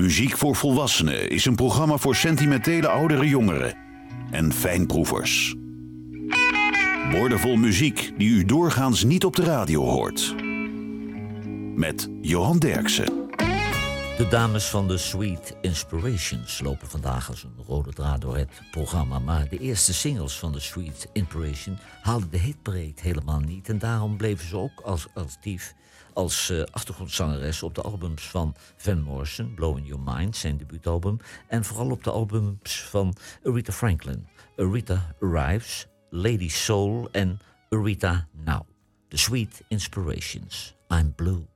Muziek voor Volwassenen is een programma voor sentimentele oudere jongeren en fijnproevers. Woordenvol muziek die u doorgaans niet op de radio hoort. Met Johan Derksen. De dames van de Sweet Inspirations lopen vandaag als een rode draad door het programma. Maar de eerste singles van de Sweet Inspiration haalden de hitparade helemaal niet. En daarom bleven ze ook als actief als uh, achtergrondzangeres op de albums van Van Morrison, Blowing Your Mind, zijn debuutalbum. En vooral op de albums van Aretha Franklin, Aretha Arrives, Lady Soul en Aretha Now. The Sweet Inspirations. I'm Blue.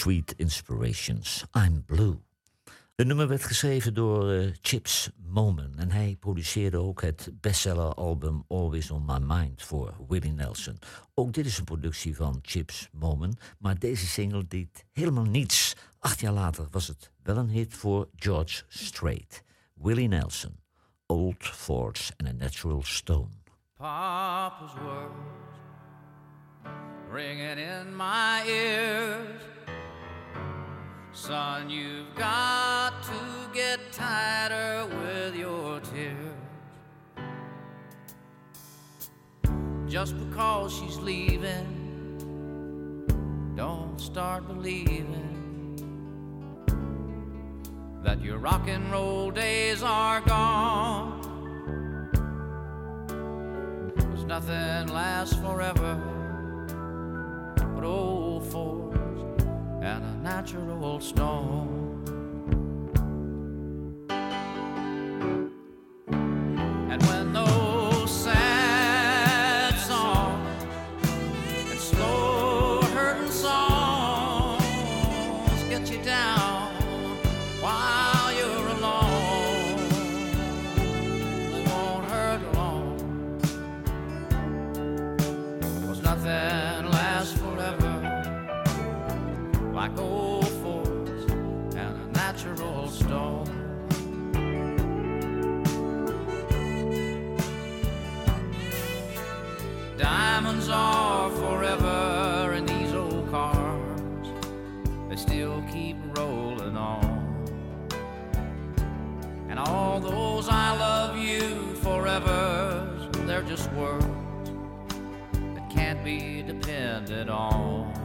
Sweet Inspirations, I'm Blue. De nummer werd geschreven door uh, Chips Moman en hij produceerde ook het bestseller-album Always on My Mind voor Willie Nelson. Ook dit is een productie van Chips Moman, maar deze single deed helemaal niets. Acht jaar later was het wel een hit voor George Strait. Willie Nelson, Old Forts and a Natural Stone. Papa's words ringing in my ears. Son, you've got to get tighter with your tears. Just because she's leaving, don't start believing that your rock and roll days are gone. Cause nothing lasts forever but old for and a natural stone. You they're just words that can't be depended on.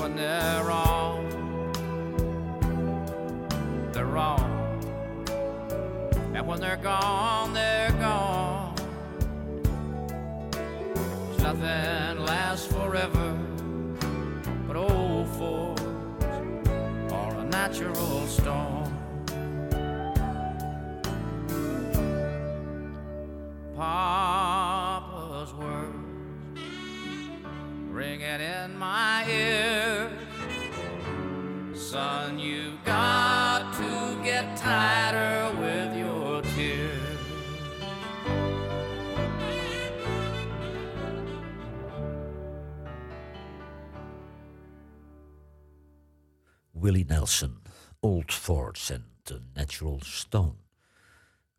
when they're wrong. They're wrong. And when they're gone, they're gone. nothing lasts forever, but old a natural Papa's words ringing in my ear. Son, you've got to get tighter with your tears. Willie Nelson, Old Fords and The Natural Stone.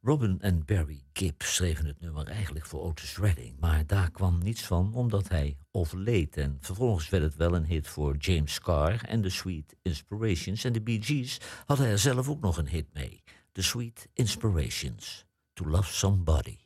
Robin en Barry Gibb schreven het nummer eigenlijk voor Otis Redding, maar daar kwam niets van omdat hij overleed. En vervolgens werd het wel een hit voor James Carr en The Sweet Inspirations. En de Bee Gees hadden er zelf ook nog een hit mee. The Sweet Inspirations, To Love Somebody.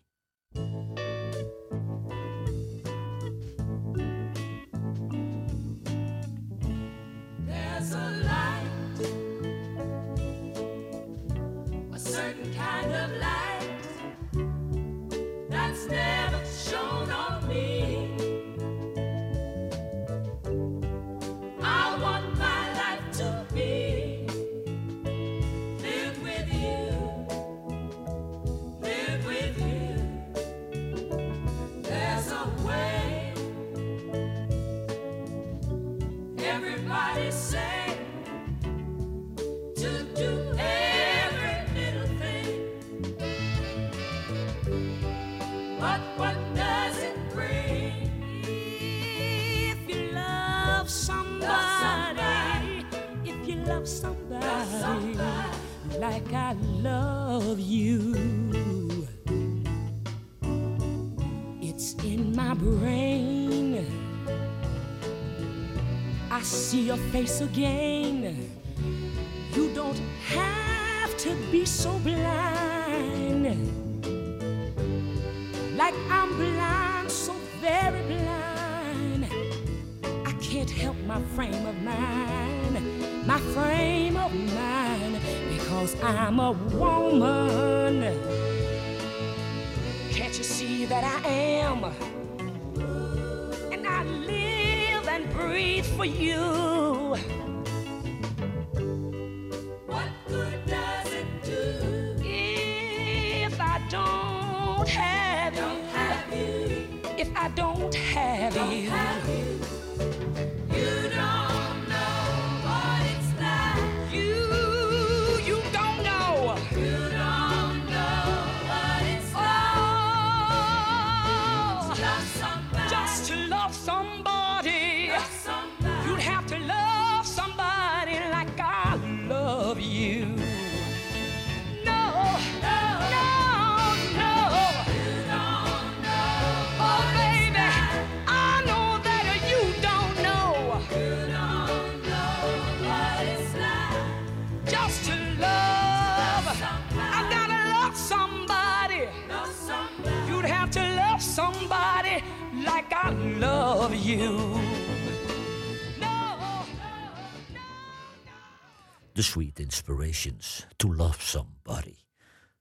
See your face again. You don't have to be so blind like I'm blind, so very blind. I can't help my frame of mind, my frame of mind, because I'm a woman. You. The Sweet Inspirations, To Love Somebody.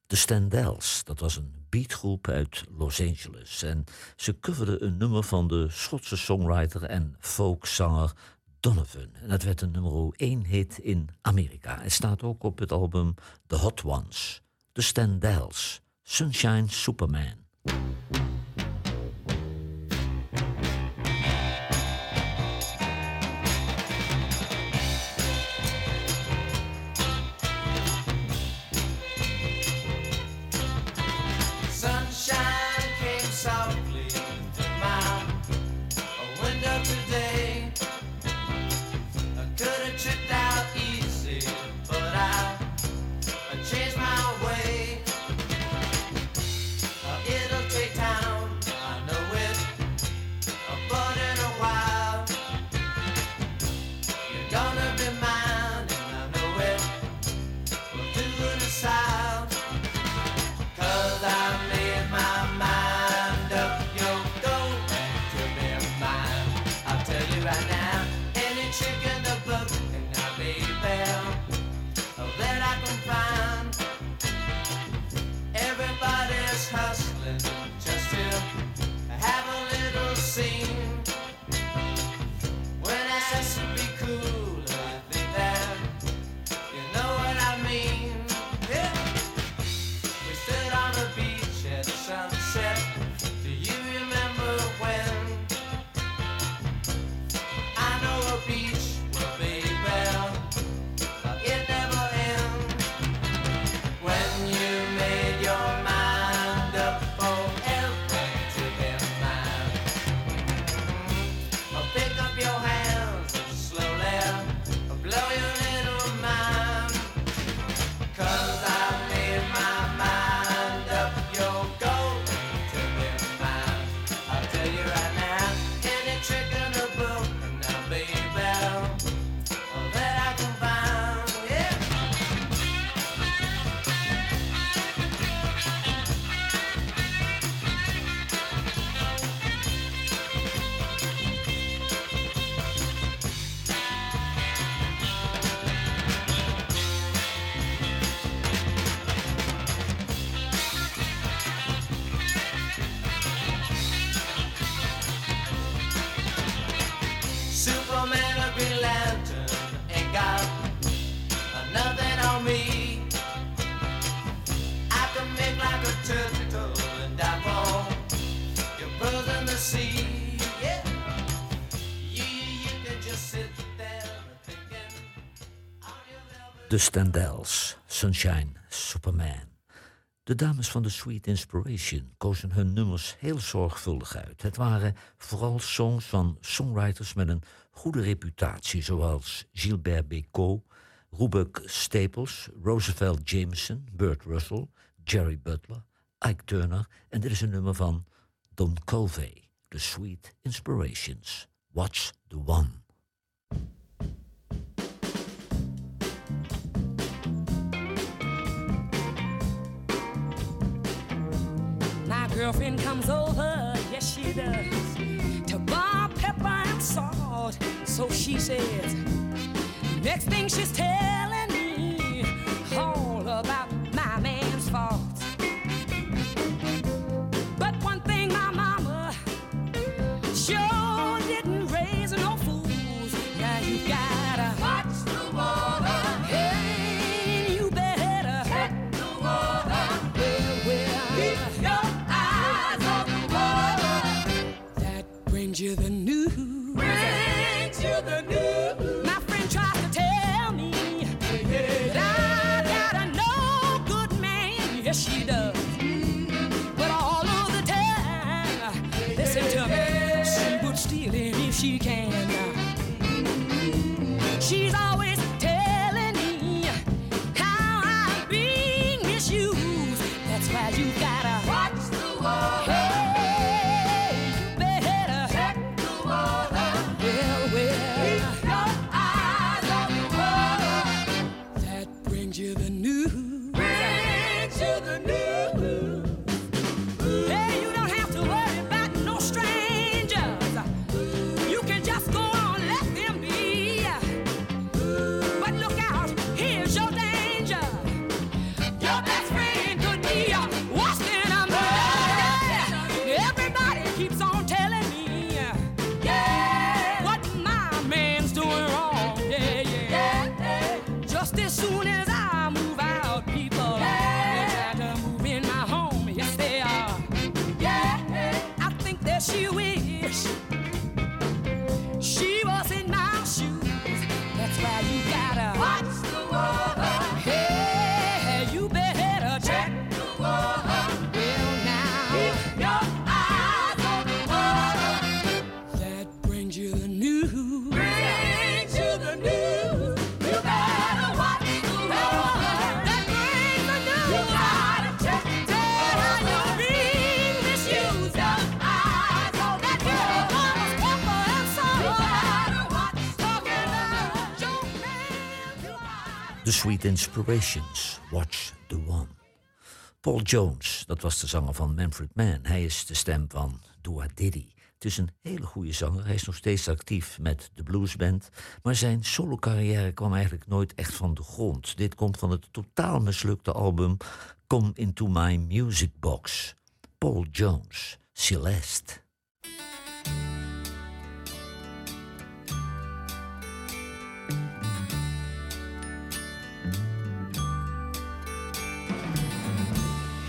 De Standells, dat was een beatgroep uit Los Angeles. En ze coverden een nummer van de Schotse songwriter en folkzanger Donovan. En dat werd een nummer 1 hit in Amerika. Het staat ook op het album The Hot Ones. De Standells, Sunshine Superman. De Standells, Sunshine, Superman. De dames van de Sweet Inspiration kozen hun nummers heel zorgvuldig uit. Het waren vooral songs van songwriters met een goede reputatie, zoals Gilbert Bécaud, Rubek Staples, Roosevelt Jameson, Burt Russell, Jerry Butler, Ike Turner en dit is een nummer van Don Covey, The Sweet Inspirations. Watch the One. Girlfriend comes over, yes she does, to buy pepper and salt. So she says, next thing she's telling me all about The Sweet Inspirations, Watch the One. Paul Jones, dat was de zanger van Manfred Mann. Hij is de stem van Dua Diddy. Het is een hele goede zanger. Hij is nog steeds actief met de bluesband. Maar zijn solo-carrière kwam eigenlijk nooit echt van de grond. Dit komt van het totaal mislukte album Come Into My Music Box. Paul Jones, Celeste.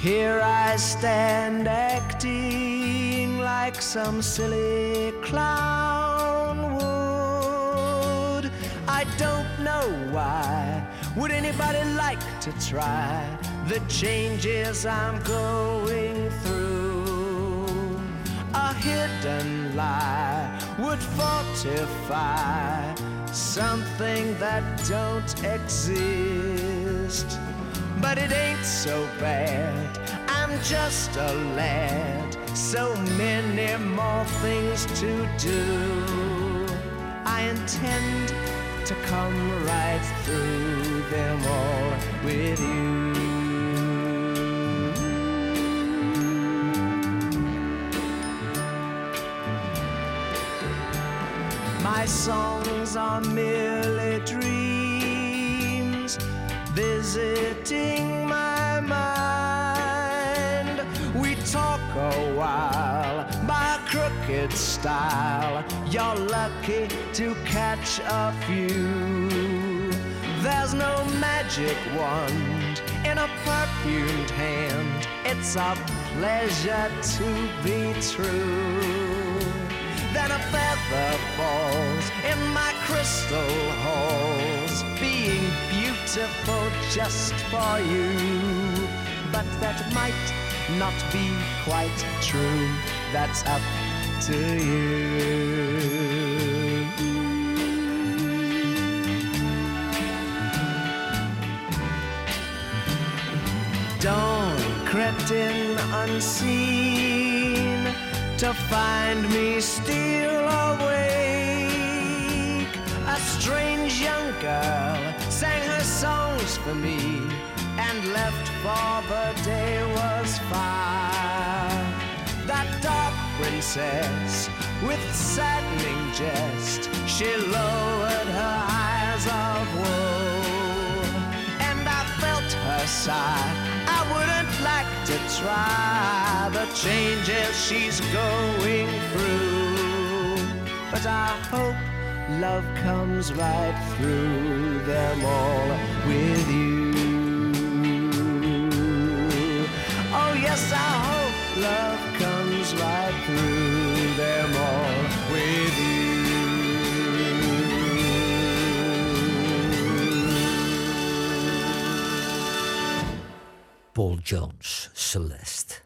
Here I stand acting like some silly clown would. I don't know why. Would anybody like to try the changes I'm going through? A hidden lie would fortify something that don't exist. But it ain't so bad. I'm just a lad. So many more things to do. I intend to come right through them all with you. My songs are merely dreams visiting my mind. We talk a while by crooked style. You're lucky to catch a few. There's no magic wand in a perfumed hand. It's a pleasure to be true. Then a feather falls in my crystal halls, being beautiful just for you. But that might not be quite true. That's up to you. Dawn crept in unseen to find me still awake. A strange young girl sang her songs for me and left for the day was far. That dark princess with saddening jest, she lowered her eyes of woe and I felt her sigh. I wouldn't like to try the changes she's going through, but I hope love comes right through them all with you. Oh yes, I hope love comes right through them all with you. Paul Jones, Celeste.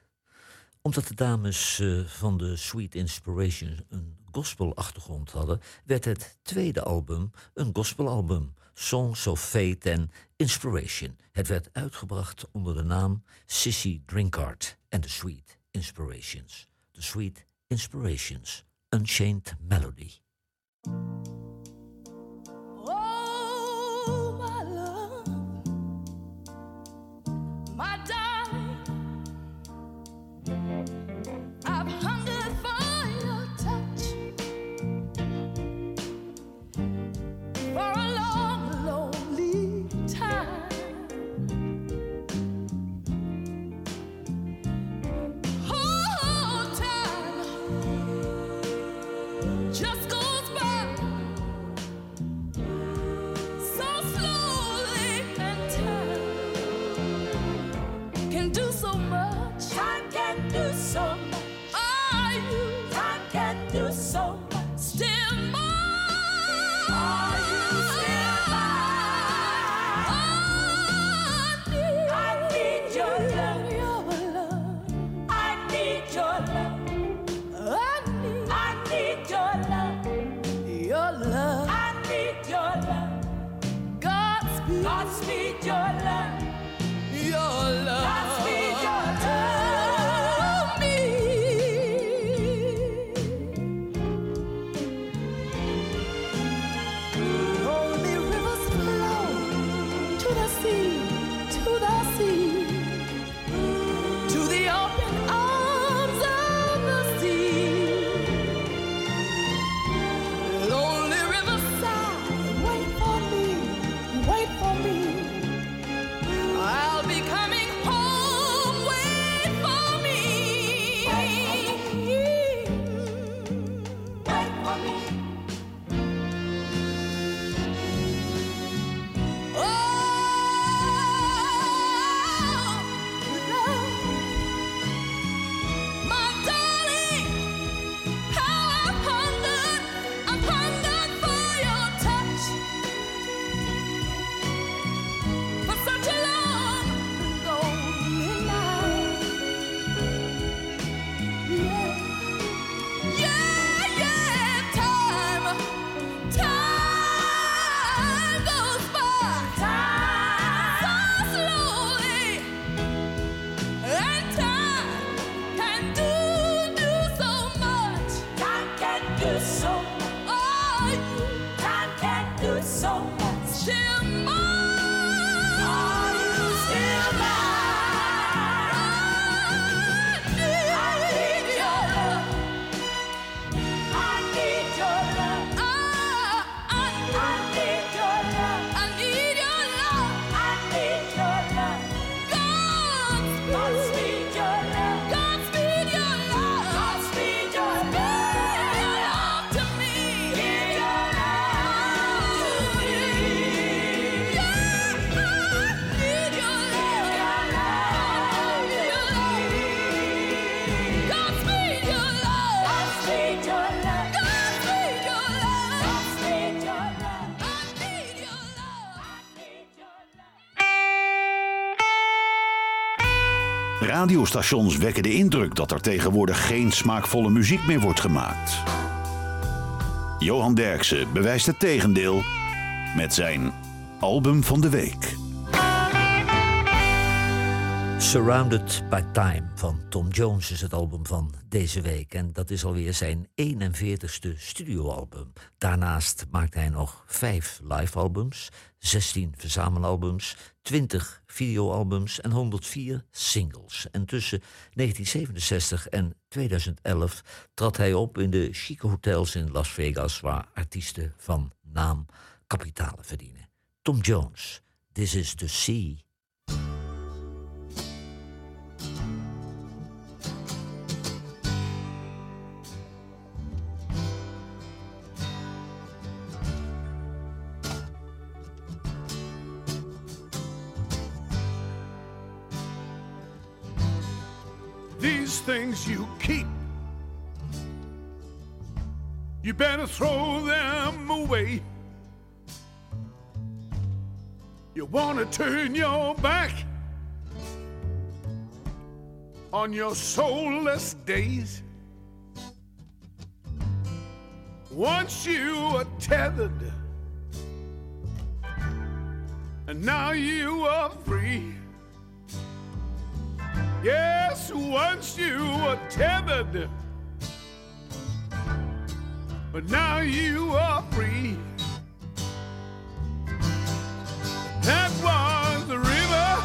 Omdat de dames eh, van de Sweet Inspiration een gospelachtergrond hadden, werd het tweede album een gospelalbum, Songs of Faith and Inspiration. Het werd uitgebracht onder de naam Sissy Drinkard en The Sweet Inspirations. The Sweet Inspirations, Unchained Melody. love. I need your love. God speed. God speed your love. Radiostations wekken de indruk dat er tegenwoordig geen smaakvolle muziek meer wordt gemaakt. Johan Derksen bewijst het tegendeel met zijn album van de week. Surrounded by Time van Tom Jones is het album van deze week. En dat is alweer zijn 41ste studioalbum. Daarnaast maakt hij nog vijf live-albums, 16 verzamelalbums, 20 videoalbums en 104 singles. En tussen 1967 en 2011 trad hij op in de chique hotels in Las Vegas... waar artiesten van naam kapitalen verdienen. Tom Jones, This is the Sea. These things you keep. You better throw them away. You want to turn your back on your soulless days. Once you are tethered, and now you are free. Yes, once you were tethered, but now you are free. That was the river,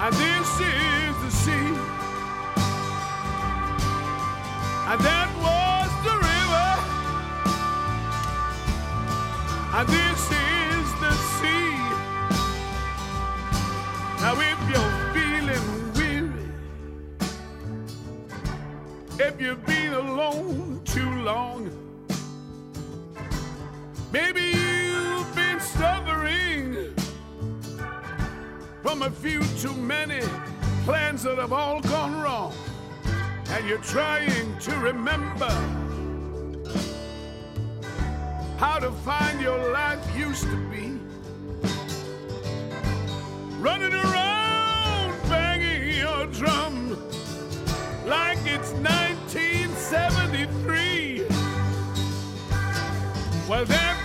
and this is the sea. And that was the river, and this is Now, if you're feeling weary, if you've been alone too long, maybe you've been suffering from a few too many plans that have all gone wrong, and you're trying to remember how to find your life used to be it's 1973. Well, that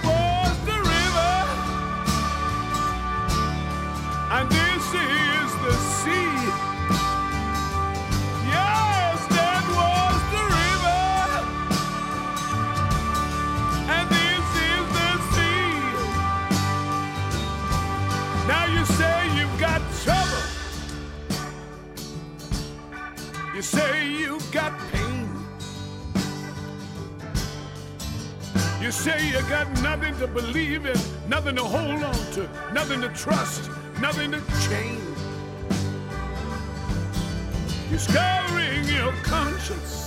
You say you got nothing to believe in, nothing to hold on to, nothing to trust, nothing to change. You're scouring your conscience,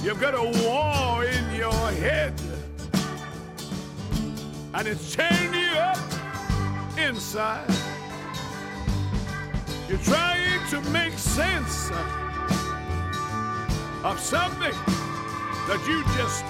You've got a war in your head, and it's tearing you up inside. You're trying to make sense of something that you just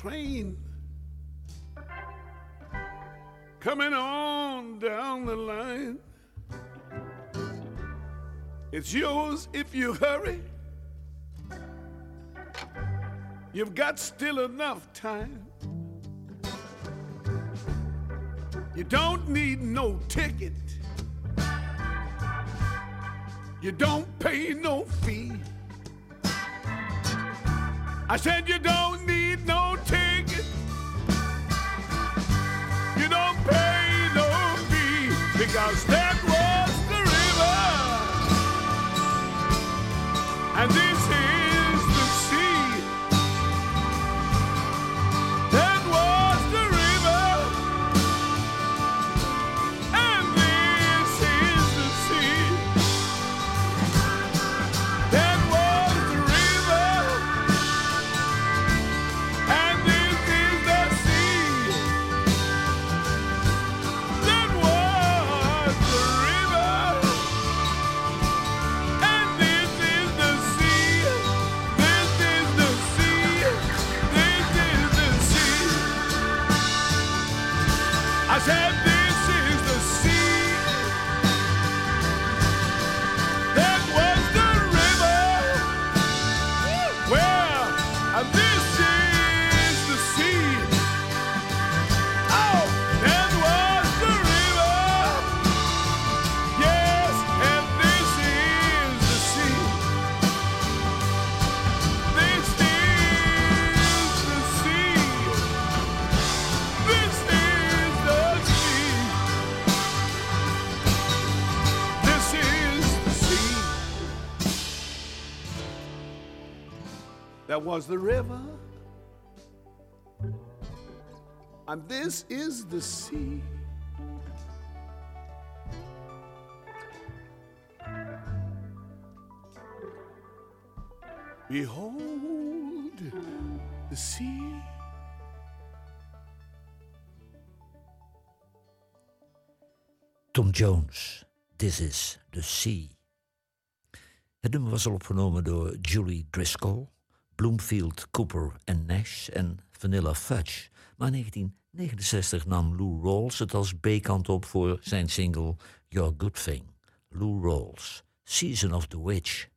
train coming on down the line. It's yours if you hurry. You've got still enough time. You don't need no ticket. You don't pay no fee. I said you don't need no ticket. You don't pay no fee because that was the river. And this That was the river. And this is the sea. Behold the sea. Tom Jones, This is the Sea. Het nummer was al opgenomen door Julie Driscoll, Bloomfield, Cooper en Nash en Vanilla Fudge. Maar in 1969 nam Lou Rawls het als B-kant op voor zijn single Your Good Thing. Lou Rawls, Season of the Witch.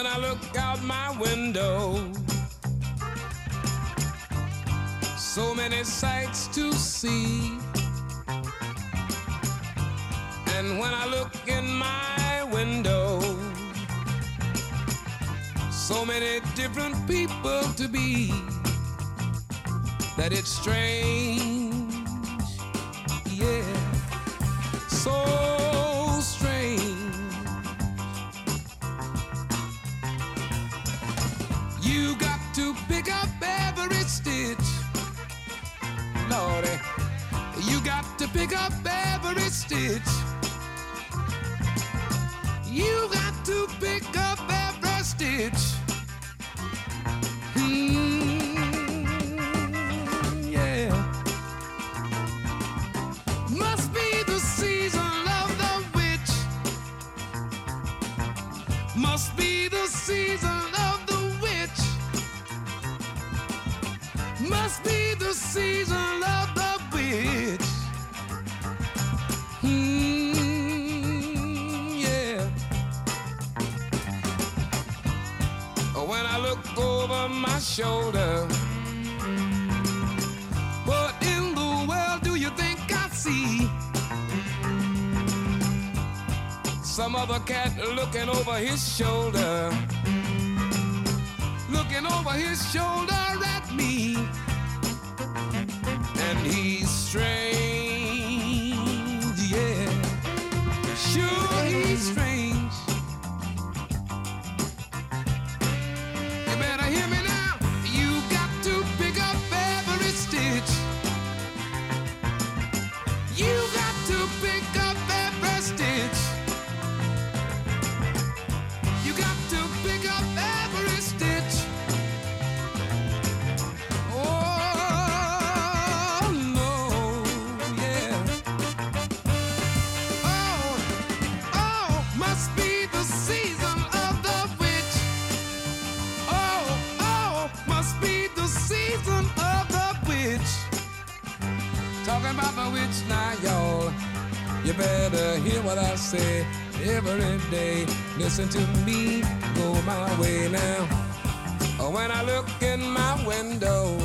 When I look out my window, so many sights to see. And when I look in my window, so many different people to be that it's strange, yeah, pick up every stitch. Looking over his shoulder, looking over his shoulder You better hear what I say every day. Listen to me, go my way now. Oh, when I look in my window,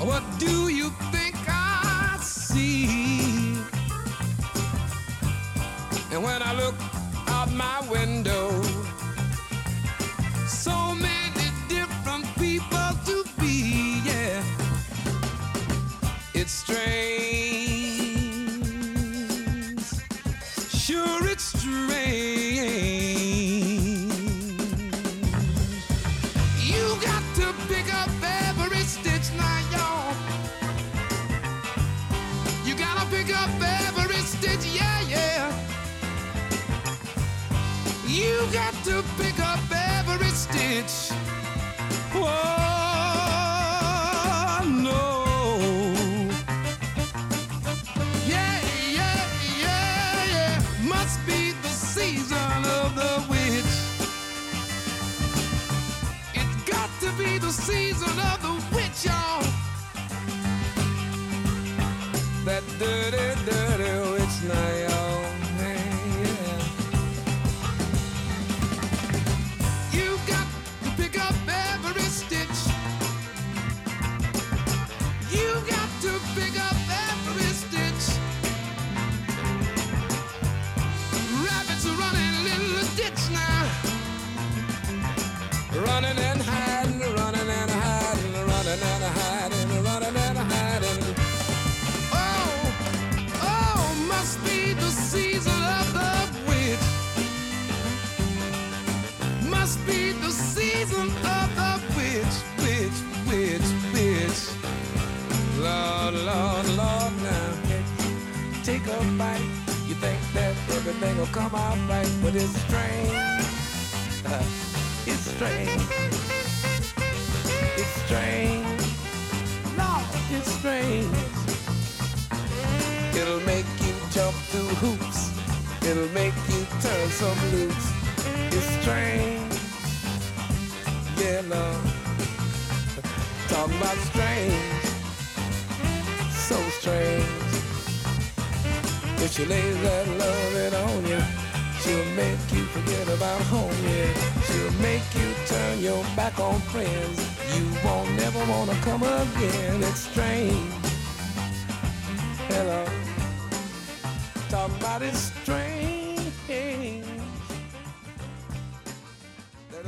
what do you think I see? And when I look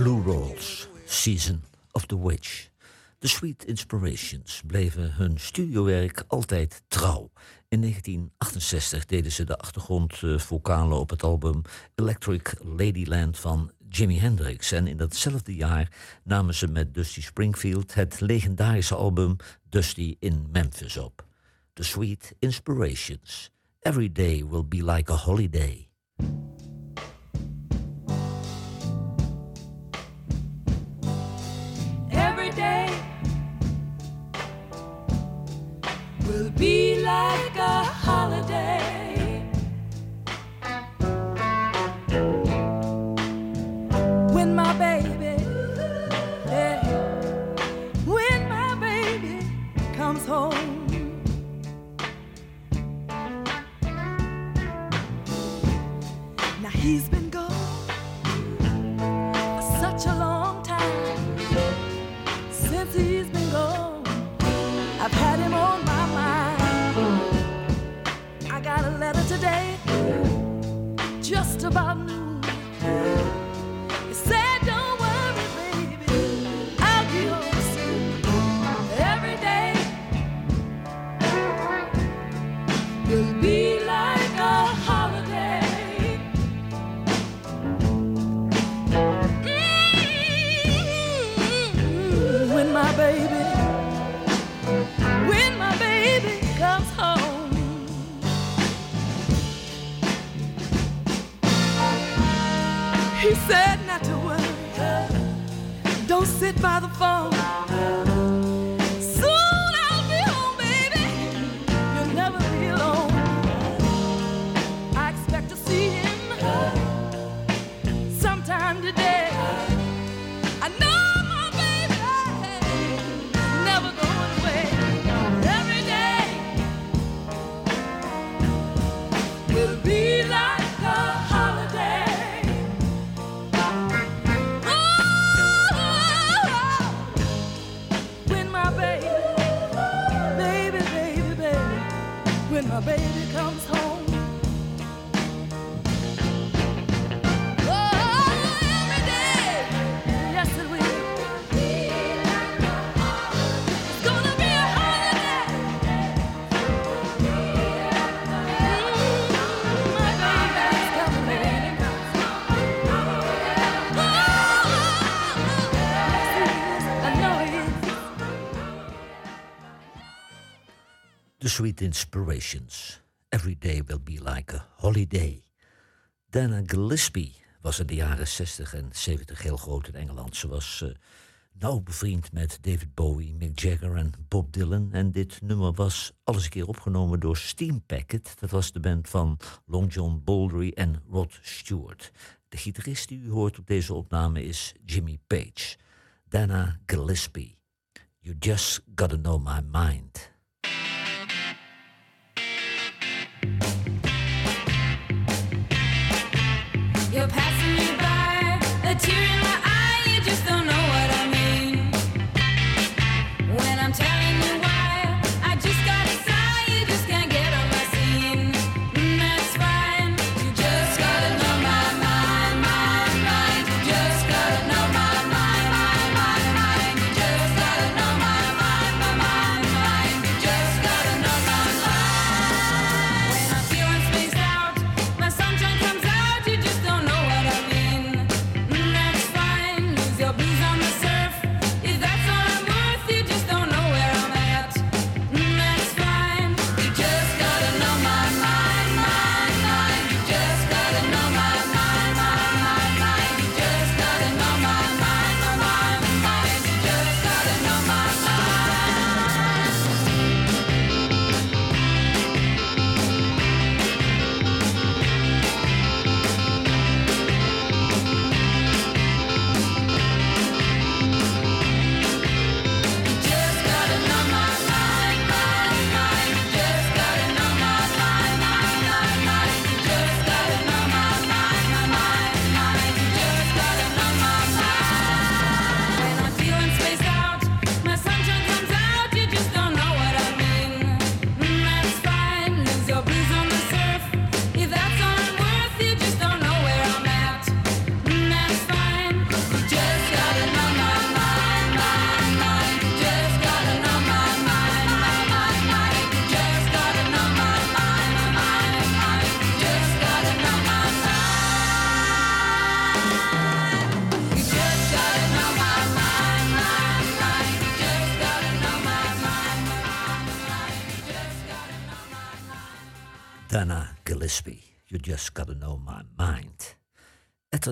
Blue Rolls, Season of the Witch. De Sweet Inspirations bleven hun studiowerk altijd trouw. In 1968 deden ze de achtergrondvocalen eh, op het album Electric Ladyland van Jimi Hendrix. En in datzelfde jaar namen ze met Dusty Springfield het legendarische album Dusty in Memphis op. The Sweet Inspirations. Every day will be like a holiday. He's been gone such a long time. Since he's been gone, I've had him on my mind. I got a letter today just about said not to worry. Don't sit by the phone. baby. Sweet Inspirations. Every day will be like a holiday. Dana Gillespie was in de jaren 60 en 70 heel groot in Engeland. Ze was eh, nauw bevriend met David Bowie, Mick Jagger en Bob Dylan. En dit nummer was alles een keer opgenomen door Steam Packet. Dat was de band van Long John Baldry en Rod Stewart. De gitarist die u hoort op deze opname is Jimmy Page. Dana Gillespie. You just gotta know my mind.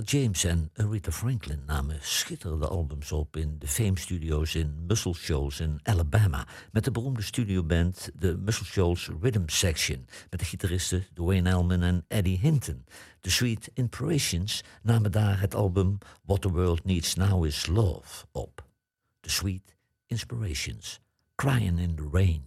James en Rita Franklin namen schitterende albums op in de Fame Studios in Muscle Shoals in Alabama. Met de beroemde studioband de Muscle Shoals Rhythm Section. Met de gitaristen Dwayne Elman en Eddie Hinton. De Sweet Inspirations namen daar het album What the World Needs Now is Love op. The Sweet Inspirations, Crying in the Rain.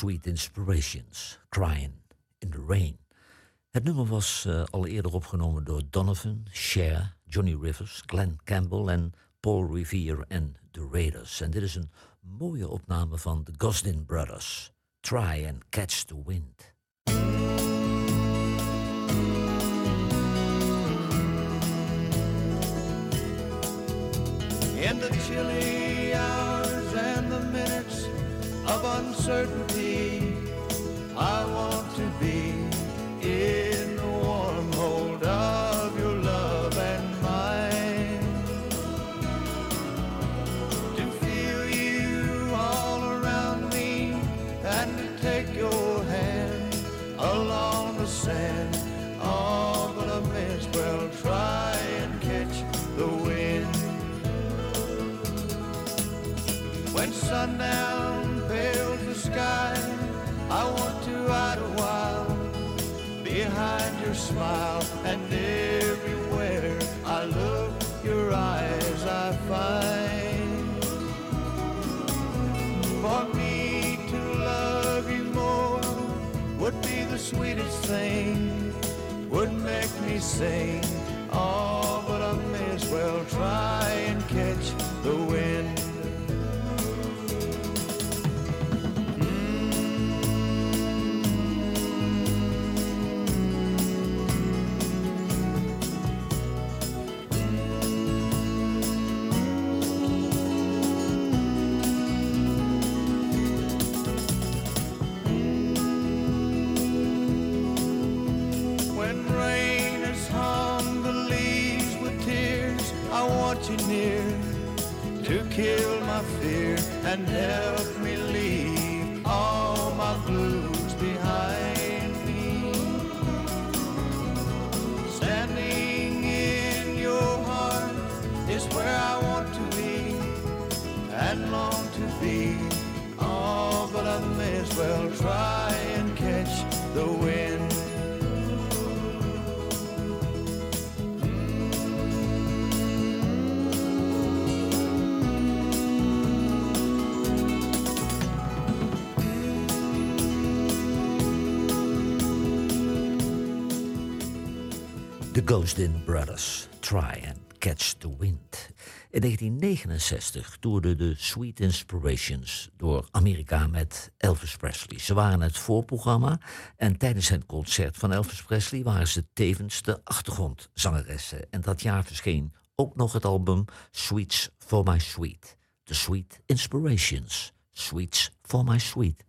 Sweet Inspirations, Crying in the Rain. Het nummer was eh, al eerder opgenomen door Donovan, Cher, Johnny Rivers, Glenn Campbell en Paul Revere en The Raiders. En dit is een mooie opname van de Gosdin Brothers. Try and Catch the Wind. In the chilly of uncertainty, I want smile, and everywhere I look, your eyes I find. For me to love you more would be the sweetest thing, would make me sing. Oh, but I may as well try and catch the wind. Ghostin Brothers, Try and Catch the Wind. In 1969 toerden de Sweet Inspirations door Amerika met Elvis Presley. Ze waren het voorprogramma en tijdens het concert van Elvis Presley waren ze tevens de achtergrondzangeressen. En dat jaar verscheen ook nog het album Sweets for My Sweet. The Sweet Inspirations, Sweets for My Sweet.